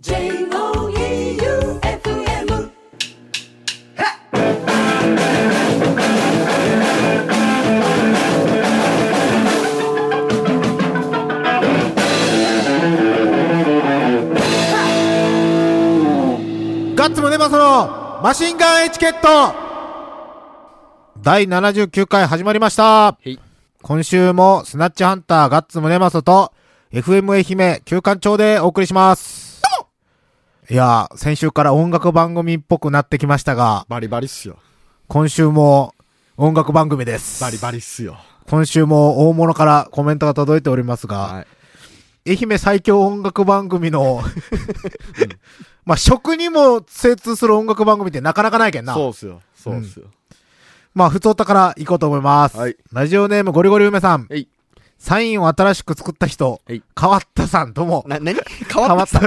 J-O-E-U-F-M ガッツムネマソのマシンガンエチケット。第79回始まりました。い。今週もスナッチハンターガッツムネマソと FM 愛媛旧館長でお送りします。いやー、先週から音楽番組っぽくなってきましたが、バリバリっすよ。今週も音楽番組です。バリバリっすよ。今週も大物からコメントが届いておりますが、はい。愛媛最強音楽番組の、まあ、食にも精通する音楽番組ってなかなかないけんな。そうっすよ。そうっすよ。まあ、普通おたから行こうと思います。はいラジオネームゴリゴリ梅さん。サインを新しく作った人。はい変わったさん、どうも。な、なに変わった。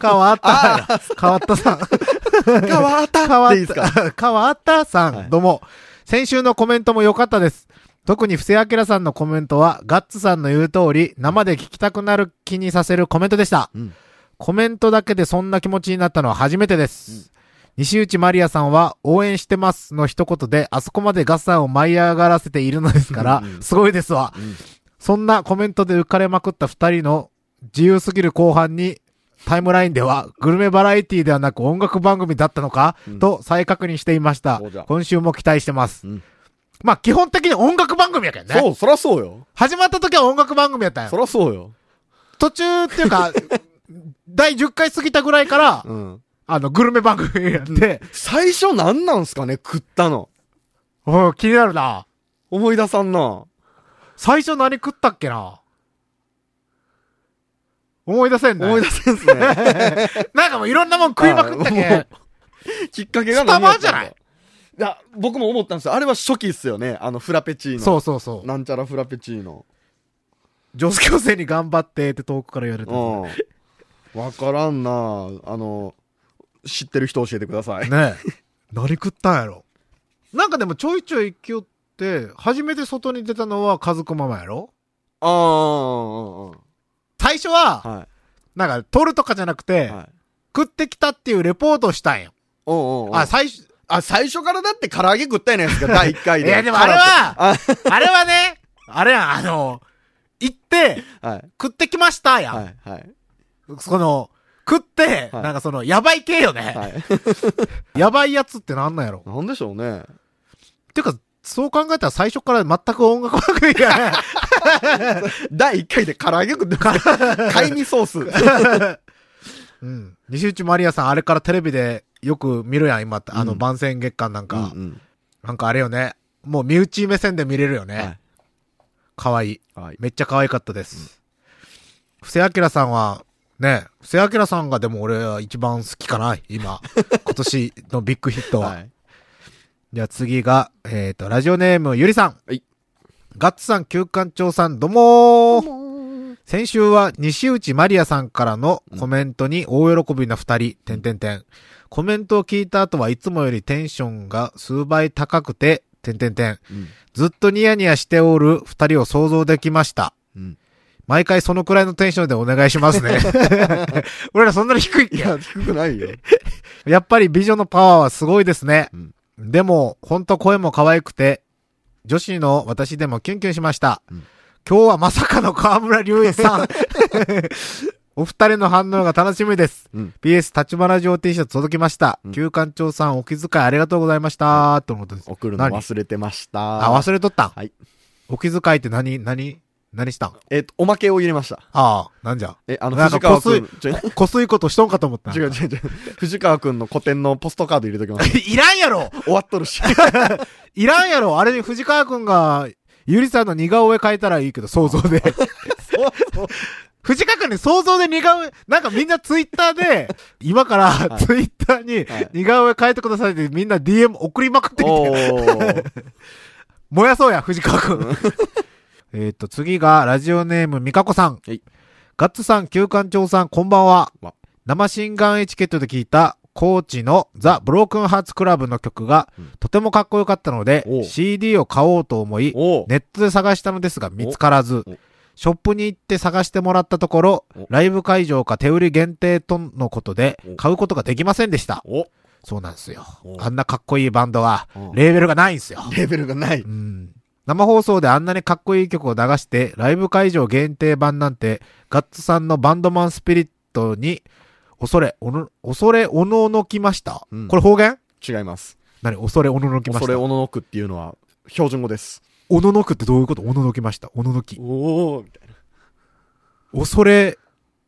変わった。変わったさん。変わった変わった。変わったさん、はいどうも。先週のコメントも良かったです。特に布施明さんのコメントは、ガッツさんの言う通り、生で聞きたくなる気にさせるコメントでした。うんコメントだけでそんな気持ちになったのは初めてです。西内マリアさんは、応援してますの一言で、あそこまでガッサンを舞い上がらせているのですからすごいですわ。んそんなコメントで浮かれまくった二人の自由すぎる後半に、タイムラインでは、グルメバラエティではなく音楽番組だったのか、うんと再確認していました。今週も期待してます。うんまあ、基本的に音楽番組やけんね。そう、そらそうよ。始まった時は音楽番組やったんよそ。らそうよ。途中っていうか、第10回過ぎたぐらいから、うん。あの、グルメ番組やって、最初なんなんすかね食ったの。おい気になるな。思い出さんな。最初何食ったっけな？思い出せんね。思い出せんすね。なんかもういろんなもん食いまくったけん。きっかけがスタバじゃない？いや、僕も思ったんですよ。あれは初期っすよね。あの、フラペチーノ。そうそうそう。なんちゃらフラペチーノ。女子高生に頑張ってって遠くから言われてうん。わからんなあの、知ってる人教えてください。ねえ。何食ったんやろ？なんかでもちょいちょい行きよって、初めて外に出たのは家族ママやろ？ああ、うん最初は、はなんか撮るとかじゃなくて、い。はい。食ってきたっていうレポートをしたんよ。おうおうおうあ、最初、あ、最初からだって唐揚げ食ったやないですか、第1回で。いやでもあれはあ、あれはね、あれやん、あの、行って、はい。食ってきましたやん。はい。はい。その、食って、はいなんかその、やばい系よね。はい。やばいやつってなんなんやろ？なんでしょうね。ていうか、そう考えたら最初から全く音楽番組やね。第1回で唐揚げ食ってます。貝味ソース。うん。西内マリアさん、あれからテレビでよく見るやん、今って。あの、うん番宣月間なんか。うんなんかあれよね。もう身内目線で見れるよね。うんはい。可愛いはい。めっちゃ可愛かったです。布施明さんは、ね、布施明さんがでも俺は一番好きかな、今。今年のビッグヒットは。はい。じゃあ次が、えっ、と、ラジオネームゆりさん。はい。ガッツさん、旧館長さん、どうもー先週は西内まりやさんからのコメントに大喜びな二人、てんてんてん。コメントを聞いた後はいつもよりテンションが数倍高くて、てんてんてん。うん。ずっとニヤニヤしておる二人を想像できました。うん。毎回そのくらいのテンションでお願いしますね。俺らそんなに低いっけ？いや、低くないよ。やっぱり美女のパワーはすごいですね。うんでも、ほんと声も可愛くて、女子の私でもキュンキュンしました。うん今日はまさかの河村隆一さん。お二人の反応が楽しみです。うん PS 立花城 T シャツ届きました。うん旧館長さんお気遣いありがとうございました。と思ってです。送るの何？忘れてました。あ、忘れとったんはい。お気遣いって何、何、何したん？えっと、おまけを入れました。ああ、なんじゃ？え、あの、なんか藤川くん、ちょ こすいことしとんかと思った。違う違う違う。藤川くんの古典のポストカード入れときます。いらんやろ終わっとるし。いらんやろあれに藤川くんが、ゆりさんの似顔絵描いたらいいけど、想像で。藤川くんに想像で似顔絵、なんかみんなツイッターで、今からいツイッターにはい似顔絵描いてくださいってみんな DM 送りまくってきおて、ー。燃やそうや、藤川くん。えっと、次が、ラジオネーム、みかこさん。はいガッツさん、旧館長さん、こんばんはわ。生心眼エチケットで聞いた、コーチのザ・ブロークンハーツクラブの曲がうん、とてもかっこよかったので CD を買おうと思い。ネットで探したのですが見つからずお、ショップに行って探してもらったところお、ライブ会場か手売り限定とのことでお、買うことができませんでした。おそうなんですよお。あんなかっこいいバンドはお、レーベルがないんですよ。レベルがない。うん。生放送であんなにかっこいい曲を流して、ライブ会場限定版なんて、ガッツさんのバンドマンスピリットに、恐れ、おの、恐れおののきました？うんこれ方言？違います。何？恐れおののきました？それおののくっていうのは標準語です。おののくってどういうこと？おののきました。おののき。おーみたいな。恐れ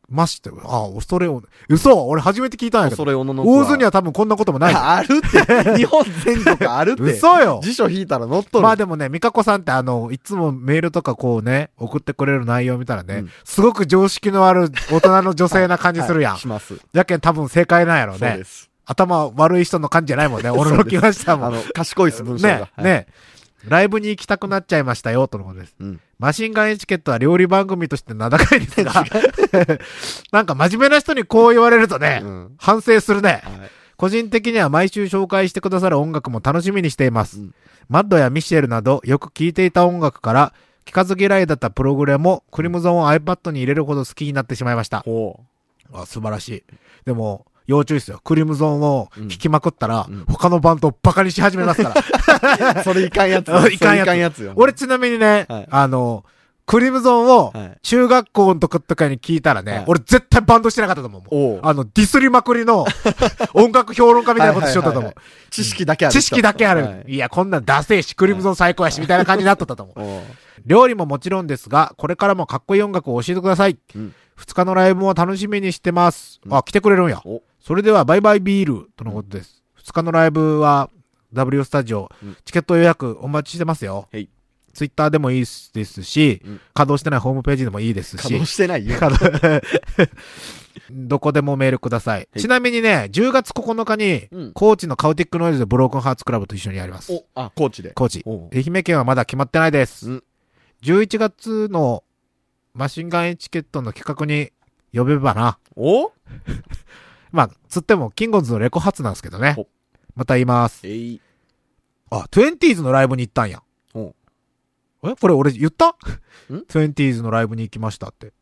ました。あ、恐れおの、嘘俺初めて聞いたんやけど。それおののく大津には多分こんなこともない。あるって。日本全国あるって。嘘よ辞書引いたら乗っとる。まあでもね、ミカコさんってあの、いつもメールとかこうね、送ってくれる内容見たらね、うんすごく常識のある大人の女性な感じするやん。はいします。やけん多分正解なんやろねそうで。す。頭悪い人の感じじゃないもんね。俺の気ましたもん。あの、賢いです、文章が。ね、はい。ね。ライブに行きたくなっちゃいましたよ、とのことです。うん。マシンガンエチケットは料理番組として名高いですが、なんか真面目な人にこう言われるとね、うん反省するね。はい。個人的には毎週紹介してくださる音楽も楽しみにしています。うんマッドやミシェルなどよく聴いていた音楽から、聞かず嫌いだったプログレもクリムゾンを iPad に入れるほど好きになってしまいました。ほあ素晴らしい。でも、要注意ですよ。クリムゾンをうん聴きまくったら、うん他のバンドをバカにし始めますから。う。それいかんやつ。いかんやつやつよ。俺ちなみにね、はいあの、クリムゾンをはい中学校の時とかに聞いたらね、はい俺絶対バンドしてなかったと思う。あの、ディスりまくりの 音楽評論家みたいなことしよったと思う。知識だけある。知識だけある。はいい、や、こんなんダセえし、クリムゾン最高やし、みたいな感じになっとったと思う。料理ももちろんですが、これからもかっこいい音楽を教えてください。うん二日のライブも楽しみにしてます。うんあ、来てくれるんや。おそれでは、バイバイビール、とのことです。二日のライブは、W スタジオうん、チケット予約お待ちしてますよ。へいツイッターでもいいですし、うん稼働してないホームページでもいいですし稼働、してないよ。どこでもメールください。いちなみにね、10月9日に、うん高知のカウティックノイズでブロークンハーツクラブと一緒にやります。お、あ、高知で。高知。愛媛県はまだ決まってないです。うん11月のマシンガンエチケットの企画に呼べばな。お？まあ、つっても、キングオンズのレコ発なんですけどねお。また言います。えい。あ、20s のライブに行ったんや。おえこれ俺言った？ん ?20s のライブに行きましたって。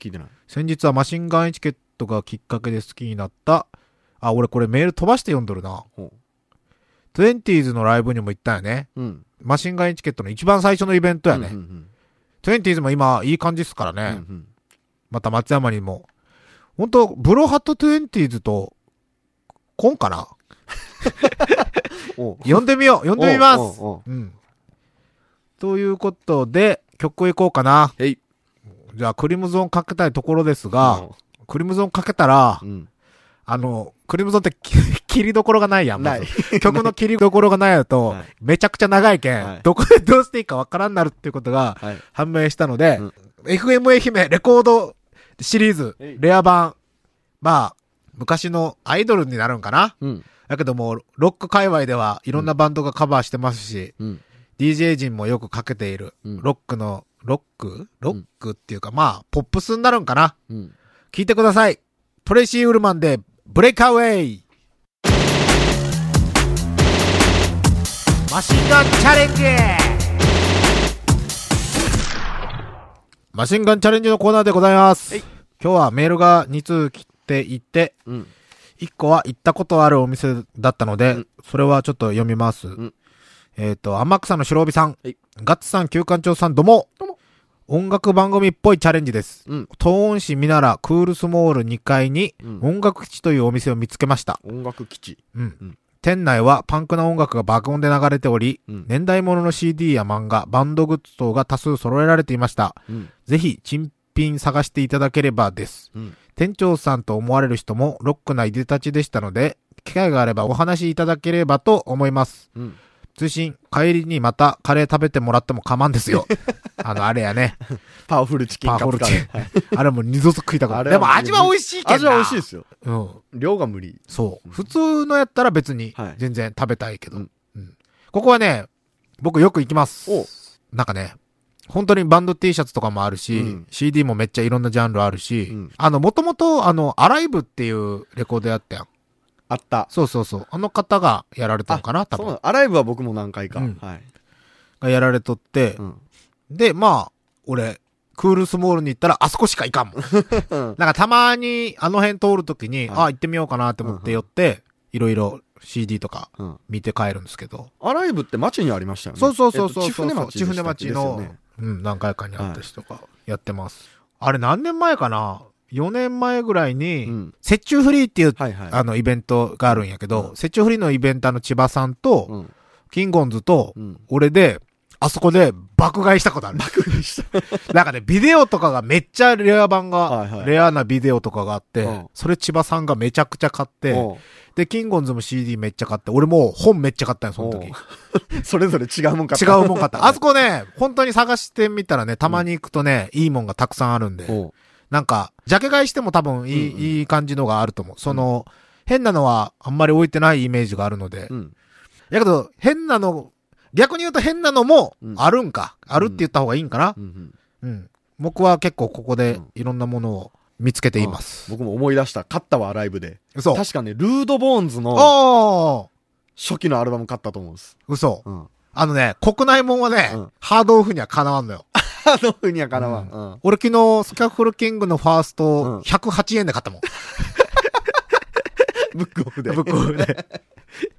聞いてない。先日はマシンガンエチケットがきっかけで好きになった。あ、俺これメール飛ばして読んどるな。ほ 20s のライブにも行ったよね。う。うん。マシンガンエチケットの一番最初のイベントやね。うんうんトゥ 20s も今いい感じっすからうんね。うんまた松山にも。本当ブロハットトゥエンティーズと、コンかな？呼んでみよう呼んでみますおうん。ということで、曲いこうかな。じゃあ、クリムゾンかけたいところですが、おクリムゾンかけたらう、ん。あの、クリムゾンってき 切りどころがないやん。ま。曲の切りどころがないと、はいめちゃくちゃ長いけん、はいどこでどうしていいかわからんなるっていうことがはい。判明したので、うん FM 愛媛レコードシリーズレア版、まあ、昔のアイドルになるんかなうん。だけども、ロック界隈ではいろんなバンドがカバーしてますし、うん。DJ 陣もよくかけている、うんロックの、ロック？ロックっていうか、まあ、ポップスになるんかなうん。聞いてください。トレイシー・ウルマンで、ブレイクアウェイマシンガンチャレンジマシンガンチャレンジのコーナーでございます。はい今日はメールが2通来ていて、うん。1個は行ったことあるお店だったので、うんそれはちょっと読みます。んえっ、と、天草の白帯さん、はいガッツさん、旧館長さん、どうも。どうも音楽番組っぽいチャレンジです。うん。東温市ミナラクールスモール2階にうん音楽基地というお店を見つけました。音楽基地。うん。うん店内はパンクな音楽が爆音で流れており、うん年代物の CD や漫画、バンドグッズ等が多数揃えられていました。うん。ぜひ、珍品探していただければです。うん。店長さんと思われる人もロックないでたちでしたので、機会があればお話しいただければと思います。うん。通信、帰りにまたカレー食べてもらっても構わんですよ。あの、あれやね。パワフルチキンカップカレー。はいあれもう二度と食いたくない。でも味は美味しいけどな。味は美味しいですよ。うん。量が無理。そう。普通のやったら別にはい全然食べたいけど。うんうんここはね、僕よく行きますお。なんかね、本当にバンド T シャツとかもあるし、うん CD もめっちゃいろんなジャンルあるし、うんあの、もともと、あの、アライブっていうレコードやったやん。あった。そうそうそう。あの方がやられたのかな多分。アライブは僕も何回か。うんはい。がやられとって、うん。で、まあ、俺、クールスモールに行ったらあそこしか行かんもん。なんかたまにあの辺通るときに、はいあ、行ってみようかなって思って寄って、いろいろ CD とかうん。見て帰るんですけど。アライブって町にありましたよね。そうそうそうそうえっと千船町千船町の、うん、何回かにあった人がやってます。あれ何年前かな ?4 年前ぐらいに、うん。雪中フリーっていう、はいはい。あの、イベントがあるんやけど、うん雪中フリーのイベンターの千葉さんと、うん。キンゴンズと、うん。俺で、あそこで爆買いしたことある。爆買いした。なんかね、ビデオとかがめっちゃレア版が、はいはいレアなビデオとかがあって、うんそれ千葉さんがめちゃくちゃ買って、おうで、キンゴンズも CD めっちゃ買って、俺も本めっちゃ買ったんよ、その時。それぞれ違うもんか違うもん買った。あそこね、本当に探してみたらね、たまに行くとね、いいもんがたくさんあるんで、なんか、ジャケ買いしても多分いい、うんうんいい感じのがあると思う。その、変なのはあんまり置いてないイメージがあるので。うん。やけど、変なの、逆に言うと変なのもうんあるんか。あるって言った方がいいんかなう。ん。うん。僕は結構ここでうんいろんなものを見つけています。僕も思い出した。買ったわ、ライブで。嘘。確かね、ルードボーンズの初期のアルバム買ったと思うんです。嘘。うん。あのね、国内もんはね、うんハードオフにはかなわんのよ。あの風にはかなわん。うん。俺昨日、スキャッフルキングのファースうんト、108円で買ったもん。ブックオフで。ブックオフで。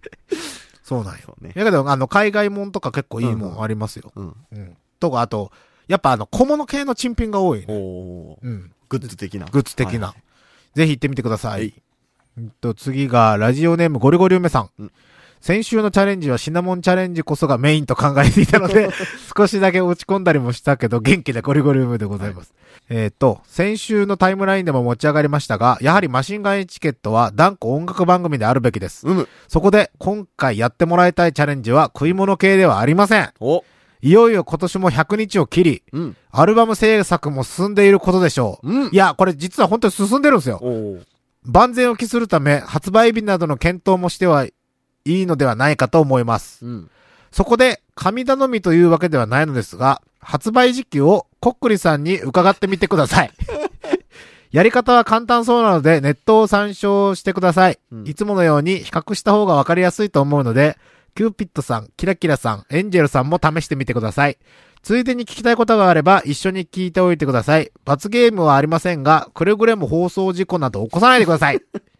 そうなんよ。ね。やけど、あの、海外もんとか結構いいもんありますよ。うん。うん。とか、あと、やっぱあの、小物系の珍品が多いね。おーうん。グッズ的な。グッズ的な。はいぜひ行ってみてください。はいうんと、次が、ラジオネームゴリゴリ梅さん。うん先週のチャレンジはシナモンチャレンジこそがメインと考えていたので、少しだけ落ち込んだりもしたけど、元気なゴリゴリ梅でございます。えっ、と、先週のタイムラインでも持ち上がりましたが、やはりマシンガンエチケットは断固音楽番組であるべきです。うむ。そこで、今回やってもらいたいチャレンジは食い物系ではありません。お。いよいよ今年も100日を切り、うん。アルバム制作も進んでいることでしょう。うんい。や、これ実は本当に進んでるんですよ。万全を期するため、発売日などの検討もしてはいいのではないかと思います。うん。そこで、神頼みというわけではないのですが、発売時期をコックリさんに伺ってみてください。やり方は簡単そうなので、ネットを参照してください。うんいつものように比較した方がわかりやすいと思うので、キューピッドさん、キラキラさん、エンジェルさんも試してみてください。ついでに聞きたいことがあれば一緒に聞いておいてください。罰ゲームはありませんが、くれぐれも放送事故など起こさないでください。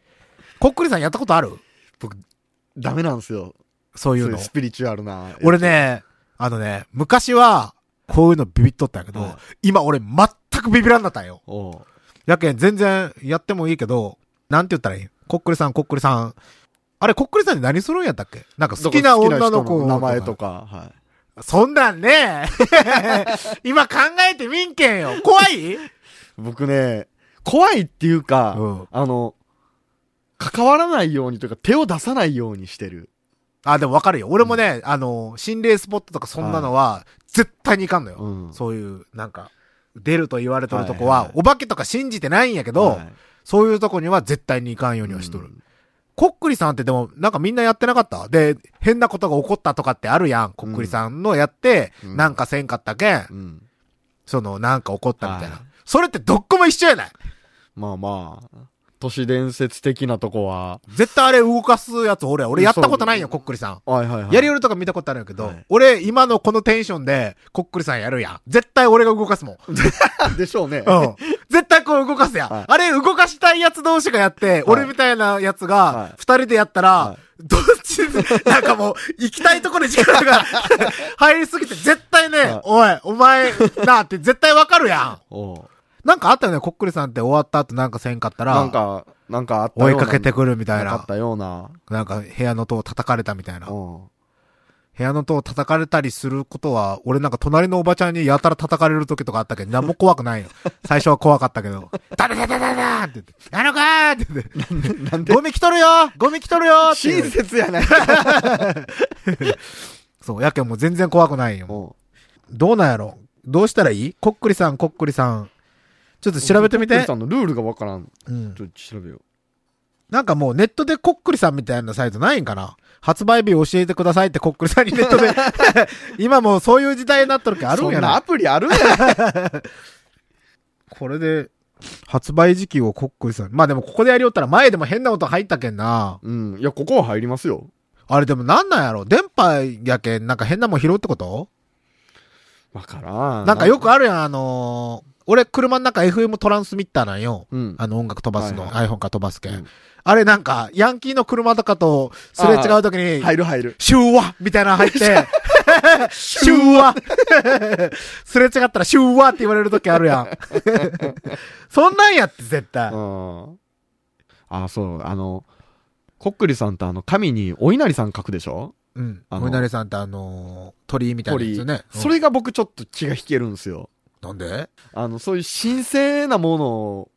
コックリさんやったことある？ダメなんですよ。そういうの。スピリチュアルな。俺。ね、あのね、昔は、こういうのビビっとったんやけど、はい今俺全くビビらんなったんよ。やけん全然やってもいいけど、なんて言ったらいい？コックリさん、コックリさん。あれ、コックリさんで何するんやったっけ？なんか好きな女の子好きな人名前とか。はそんなんね、今考えてみんけんよ。怖いい？僕ね、怖いっていうか、うんあの、関わらないようにというか、手を出さないようにしてる。あ、でもわかるよ。俺もね、あの、心霊スポットとかそんなのは、絶対に行かんのよ。うんそういう、なんか、出ると言われとるとこは、はいはいはいお化けとか信じてないんやけど、はいそういうとこには絶対に行かんようにはしとる。うんコックリさんってでも、なんかみんなやってなかった？で、変なことが起こったとかってあるやん。コックリさんのやって、うんなんかせんかったけん、うん。その、なんか起こったみたいな。はいそれってどっこも一緒やないまあまあ、都市伝説的なとこは、絶対あれ動かすやつ俺、俺やったことないよ、そうコックリさん。はいはいはい。やりよるとか見たことあるんやけど、はい俺、今のこのテンションで、コックリさんやるやん。絶対俺が動かすもん。でしょうね。うん。絶対こう動かすやん。はいあれ、動かしたいやつ同士がやって、俺みたいなやつはい、が二人でやったら、はいどっちで、なんかもう、行きたいところに力が 入りすぎて、絶対ね、はいおい、お前、なあって絶対わかるやんなんかあったよね、こっくりさんって終わった後なんかせんかったら、なんか、なんかあったような追いかけてくるみたいななかっ。たような。なんか部屋の戸を叩かれたみたいな。部うん。屋の戸を叩かれたりすることは、俺なんか隣のおばちゃんにやたら叩かれる時とかあったけど、なんも怖くないよ。最初は怖かったけど、ダダダダダダーって言って、やのかーって言って、なんでゴミ来とるよゴミ来とるよ親切やない。そう、やけんもう全然怖くないよ。うんどうなんやろどうしたらいい？こっくりさん、こっくりさん。ちょっと調べてみてコックリさ。んのルールがわからん。うん。ちょっと調べよう。なんかもうネットでこっくりさんみたいなサイトないんかな？発売日教えてくださいってこっくりさんにネットで。今もうそういう時代になっとるけあるんそんなアやな。プリあるんやこれで、発売時期をこっくりさん。まあでもここでやりよったら前でも変な音入ったけんな。うん。いや、ここは入りますよ。あれでもなんなんやろ？電波やけんなんか変なもん拾うってこと？わからん。なんかよくあるやん、あのー俺車の中 FM トランスミッターなんよ。うん。あの音楽飛ばすの、はい iPhone から飛ばすけん。うんあれなんか、ヤンキーの車とかとすれ違うときに、入る入る。シューワみたいなの入って、シューワすれ違ったらシューワって言われるときあるやん。そんなんやって絶対。うん。あ、そう、あの、こっくりさんってあの、神にお稲荷さん書くでしょ？うん。お稲荷さんってあのー鳥居みたいなやつよね。うんそれが僕ちょっと気が引けるんですよ。なんで？あの、そういう神聖なものを、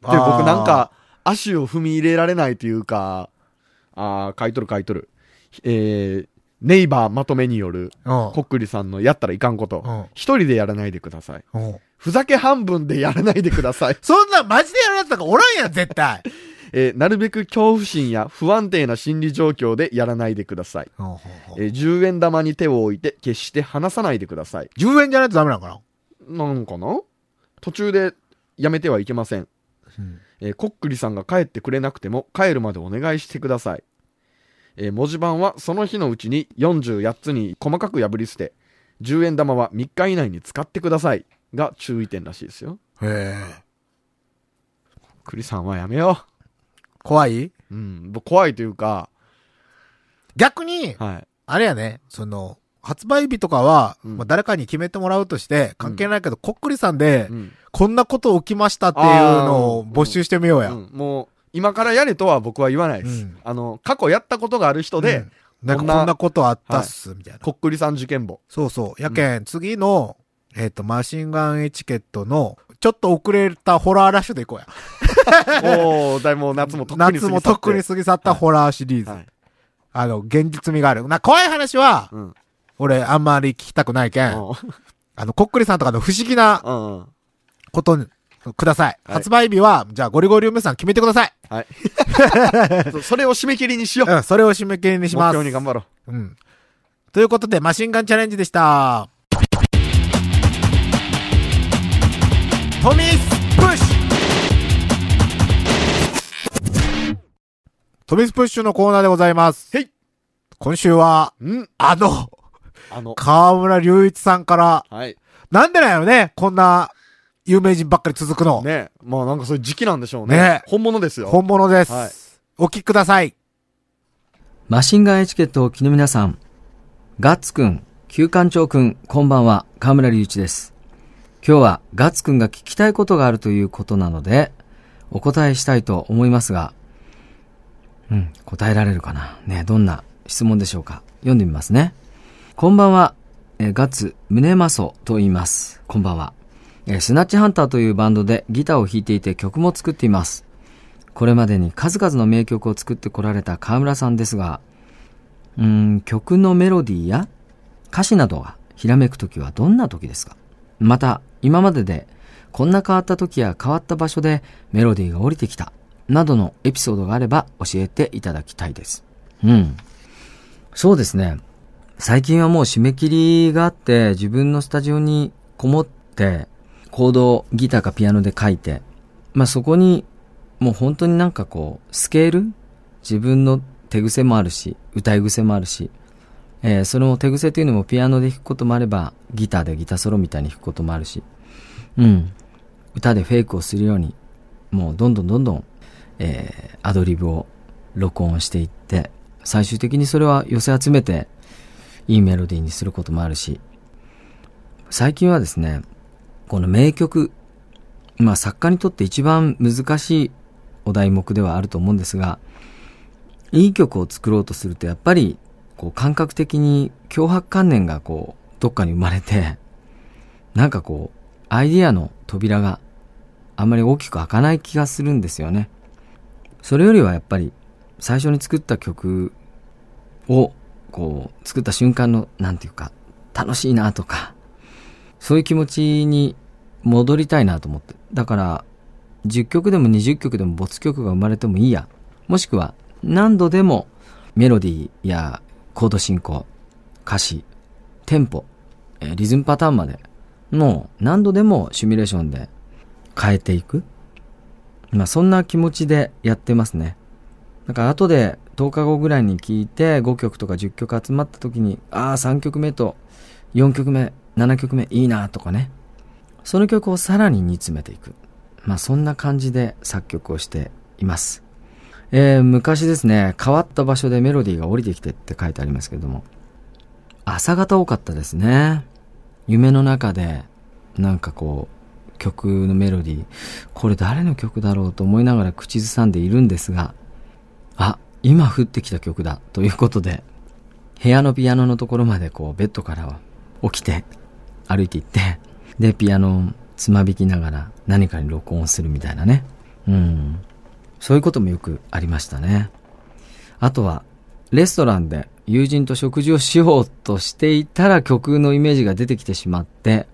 で僕なんか、足を踏み入れられないというか、ああ、書いとる書いとる。えー、ネイバーまとめによる、うん。こっくりさんのやったらいかんことうん。一人でやらないでください。うんふざけ半分でやらないでください。そんなマジでやるやつなんかおらんやん、絶対。えーなるべく恐怖心や不安定な心理状況でやらないでください。えー10円玉に手を置いて決して離さないでください。10円じゃないとダメなのかな？なんかな？途中でやめてはいけません。うん。えーこっくりさんが帰ってくれなくても帰るまでお願いしてください。えー文字盤はその日のうちに48つに細かく破り捨て、10円玉は3日以内に使ってください。が注意点らしいですよ。へえ。くりさんはやめよ。怖い？ううん。僕怖いというか、逆に、はい。あれやね、その、発売日とかは、うんまあ、誰かに決めてもらうとして、関係ないけど、こっくりさんで、うん。こんなこと起きましたっていうのを募集してみようや。うんもう、今からやれとは僕は言わないです。うんあの、過去やったことがある人で、うんなんかこんなことあったっす、みたいな。こっくりさん受験簿。そうそう。やけん、次の、えっ、と、マシンガンエチケットの、ちょっと遅れたホラーラッシュでいこうや。おー、だいぶ夏もとっくに過ぎ去夏もとっくに過ぎ去ったホラーシリーズ。はい。あの、現実味がある。な、怖い話は、うん。俺、あんまり聞きたくないけん、うんあの、こっくりさんとかの不思議なうんうん。ことに、ください。はい発売日は、じゃあ、ゴリゴリ梅さん決めてください。はい。そそれを締め切りにしよう。うん、それを締め切りにし目ます。標に頑張ろうん。ということで、マシンガンチャレンジでした。トミスプッシュトミスプッシュのコーナーでございます。へい今週は、う。んあの、あの、河村隆一さんから、はい。なんでなんやろね、こんな有名人ばっかり続くの。ねまあなんかそういう時期なんでしょうね。ね本物ですよ。本物です。はいお聞きください。マシンガンエチケットをお聞きの皆さん、ガッツくん、旧館長くん、こんばんは、河村隆一です。今日はガッツくんが聞きたいことがあるということなので、お答えしたいと思いますが、うん、答えられるかな？ね、どんな質問でしょうか？読んでみますね。こんばんは、えガッツ、宗マソと言います。こんばんは。えスナッチハンターというバンドでギターを弾いていて曲も作っています。これまでに数々の名曲を作ってこられた河村さんですが、うん、曲のメロディーや歌詞などがひらめくときはどんなときですか？また、今まででこんな変わったときや変わった場所でメロディーが降りてきた、などのエピソードがあれば教えていただきたいです。うん。そうですね。最近はもう締め切りがあって、自分のスタジオにこもって、コードをギターかピアノで書いて、まあそこにもう本当になんかこう、スケール？自分の手癖もあるし、歌い癖もあるし、えーその手癖というのもピアノで弾くこともあれば、ギターでギターソロみたいに弾くこともあるし、うん。歌でフェイクをするように、もうどんどんどんどん、えーアドリブを録音していって、最終的にそれは寄せ集めて、いいメロディーにすることもあるし、最近はですね、この名曲、まあ作家にとって一番難しいお題目ではあると思うんですが、いい曲を作ろうとするとやっぱり、こう感覚的に脅迫観念がこう、どっかに生まれて、なんかこう、アイディアの扉があんまり大きく開かない気がするんですよね。それよりはやっぱり、最初に作った曲を、こう、作った瞬間の、なんていうか、楽しいなとか、そういう気持ちに戻りたいなと思って。だから、10曲でも20曲でも没曲が生まれてもいいや。もしくは、何度でもメロディーやコード進行、歌詞、テンポ、えーリズムパターンまでの何度でもシミュレーションで変えていく。まあそんな気持ちでやってますね。だから後で10日後ぐらいに聞いて5曲とか10曲集まった時に、ああ3曲目と4曲目、7曲目いいなとかね。その曲をさらに煮詰めていく。まあそんな感じで作曲をしています。えー、昔ですね、変わった場所でメロディーが降りてきてって書いてありますけれども、朝方多かったですね。夢の中で、なんかこう、曲のメロディー、これ誰の曲だろうと思いながら口ずさんでいるんですが、あ、今降ってきた曲だ、ということで、部屋のピアノのところまでこう、ベッドから起きて、歩いて行って、で、ピアノをつまびきながら何かに録音するみたいなね。うん。そういうこともよくありましたね。あとは、レストランで友人と食事をしようとしていたら曲のイメージが出てきてしまって、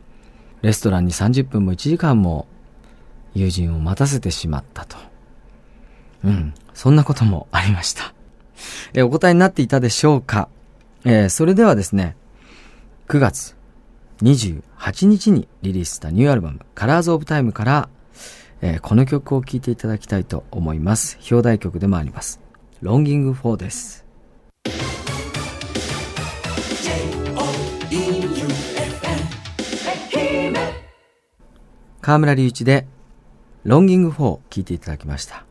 レストランに30分も1時間も友人を待たせてしまったと。うん。そんなこともありました。えお答えになっていたでしょうかえーそれではですね、9月28日にリリースしたニューアルバム、Colors of Time から、えーこの曲を聴いていただきたいと思います。表題曲でもあります。Longing for です。河村隆一で Longing for 聴いていただきました。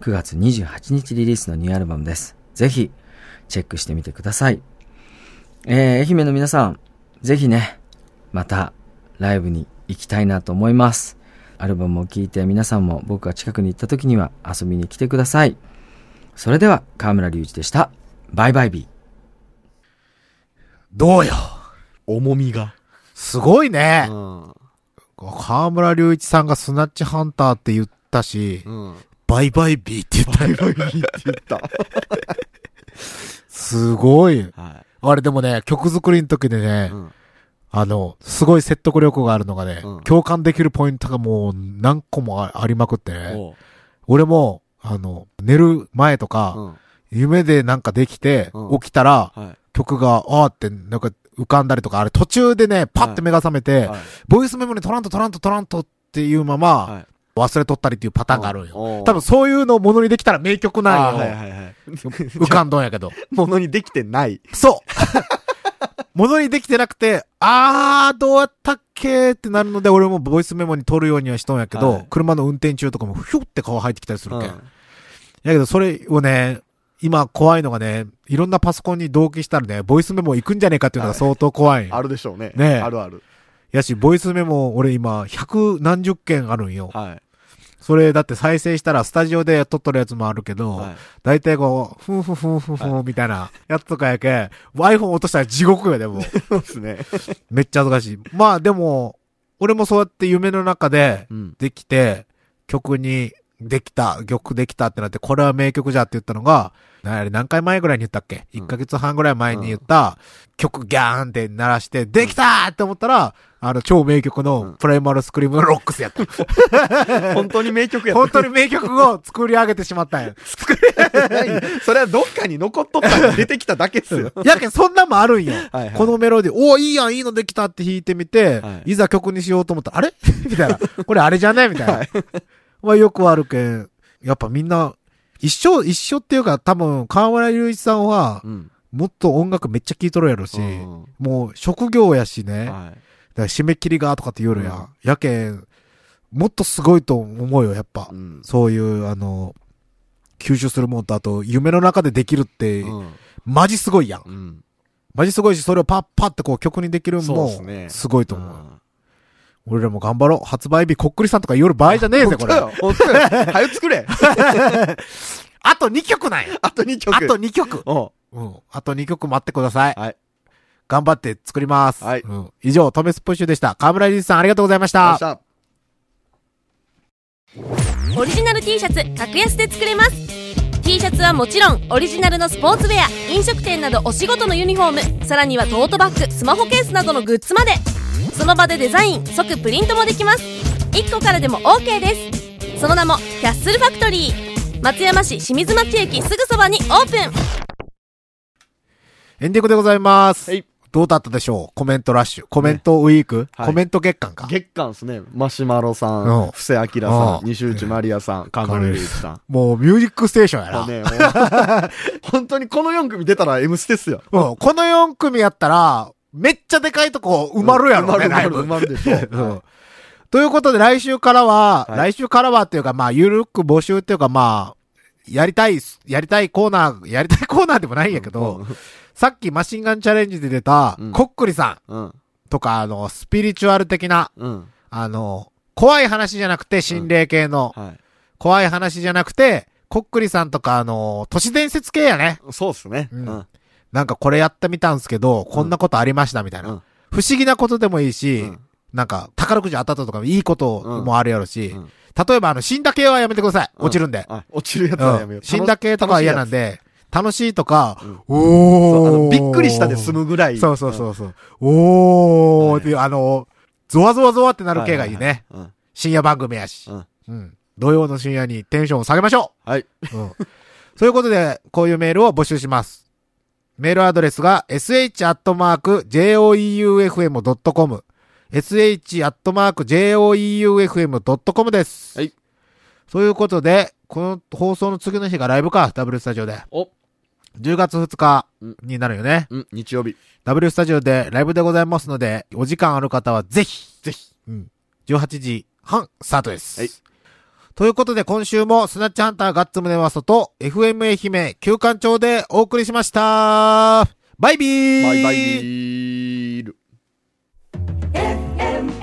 9月28日リリースのニューアルバムです。ぜひチェックしてみてください。えー、愛媛の皆さん、ぜひね、またライブに行きたいなと思います。アルバムを聴いて皆さんも僕が近くに行った時には遊びに来てください。それでは河村隆一でした。バイバイビー。どうよ。重みが。すごいね。ん。河村隆一さんがスナッチハンターって言ったし、うん。バイバイビーって言ったよ。バイバイって言った。すごい。はあれでもね、曲作りの時でね、い。うん。あの、すごい説得力があるのがね、うん共感できるポイントがもう何個もあありまくってね。おう俺も、あの、寝る前とか、うん。夢でなんかできて、うん起きたら、はい。曲が、あーって、なんか浮かんだりとか、あれ途中でね、パッて目が覚めて、はい。ボイスメモにトラントトラントトラントっていうまま、はい。忘れとったりっていうパターンがあるんよ。おう多分そういうのをものにできたら名曲なんよ。はいはいはい。浮かんどんやけど。ものにできてない。そう ものにできてなくて、あー、どうやったっけってなるので、俺もボイスメモに取るようにはしとんやけど、はい車の運転中とかもひょって顔入ってきたりするけん。うんやけど、それをね、今怖いのがね、いろんなパソコンに同期したらね、ボイスメモ行くんじゃねえかっていうのが相当怖いんよあるでしょうね。ねえあるある。やし、ボイスメモ、俺今、百何十件あるんよ。はい。それ、だって再生したら、スタジオで撮っとるやつもあるけど、はい。だいたいこう、ふんふんふんふんふんみたいなやつとかやけ、iPhone 落としたら地獄よ、でも。そうですね。めっちゃ恥ずかしい。まあでも、俺もそうやって夢の中でうん。できて、曲にできた、曲できたってなって、これは名曲じゃって言ったのが、何回前ぐらいに言ったっけ、うん ?1 ヶ月半ぐらい前に言った、曲ギャーンって鳴らして、できたーって思ったら、あの超名曲うんのプライマルスクリームのロックスやった。本当に名曲やった。本当に名曲を作り上げてしまったんや。それはどっかに残っとったら出てきただけっすよ。やけん、そんなんもあるんよ。はいはいこのメロディー、おーいいやん、いいのできたって弾いてみて、、はいざ曲にしようと思ったら、あれ？みたいな。これあれじゃね？みたいな。はいまあよくあるけん、やっぱみんな、一緒、一緒っていうか多分、河村隆一さんは、うん。もっと音楽めっちゃ聴いとるやろし、うんもう職業やしね、はい。ら締め切りがとかって言うるやん。うんやけん、もっとすごいと思うよ、やっぱ。うん。そういう、あの、吸収するもんと、あと、夢の中でできるって、うんマジすごいやん。うん。マジすごいし、それをパッパってこう曲にできるんもすごいと思う。ん俺らも頑張ろう。発売日こっくりさんとか夜場合じゃねえぜ、これ。本当よ。早く作れ。あと2曲なんや。あと2曲。あと2曲。おうん。あと2曲待ってください。はい。頑張って作ります。はいうん。以上、トメスプッシュでした。河村隆一さんありがとうございました。明日。オリジナル T シャツ格安で作れます T シャツはもちろんオリジナルのスポーツウェア飲食店などお仕事のユニフォームさらにはトートバッグスマホケースなどのグッズまでその場でデザイン即プリントもできます1個からでも OK ですその名もキャッスルファクトリー松山市清水町駅すぐそばにオープンエンディングでございます。はいどうだったでしょう？コメントラッシュ。コメントウィーク、はいコメント月間か？月間っすね。マシュマロさうんん、布施明さうんん、西内マリアさん、カンガルーリーチさん。もう、ミュージックステーションやな。ね、本当にこの4組出たら M ステっすよ。うん。この4組やったら、めっちゃでかいとこ埋まるやろね、埋まるライブ埋まる埋まるでしょう。うんはいということで来週からは、はい来週からはっていうかまあ、ゆるく募集っていうかまあ、やりたい、やりたいコーナー、やりたいコーナーでもないんやけど、さっきマシンガンチャレンジで出たうん、コックリさんうん。とか、あの、スピリチュアル的な、うん。あの、怖い話じゃなくて心霊系の、は怖い話じゃなくて、コックリさんとかあの、都市伝説系やね。い。そうっすね。んん。なんかこれやってみたんすけど、こんなことありましたみたいな。うん不思議なことでもいいし、うんなんか宝くじ当たったとかいいこともあるやろし、うんうん例えばあの、死んだ系はやめてください。うん落ちるんで。はい落ちるやつはやめよう。うん死んだ系とかは嫌なんで。で、楽しいとか、うんおーのびっくりしたで済むぐらい。そうそうそうそう。おー、はいっていう、あの、ゾワゾワゾワってなる系がいいね。深夜番組やし。うんうん。土曜の深夜にテンションを下げましょはい。う。うん。そういうことで、こういうメールを募集します。メールアドレスが sh.joeufm.com sh.joeufm.com です。はい。そういうことで、この放送の次の日がライブか、W スタジオで。お、10月2日になるよね。うん、日曜日。W スタジオでライブでございますので、お時間ある方はぜひ、ぜひ。うん。18時半スタートです。はい。ということで今週もスナッチハンターガッツムネワソと FM 愛媛旧館長でお送りしました。バイビーバイバイビー。FM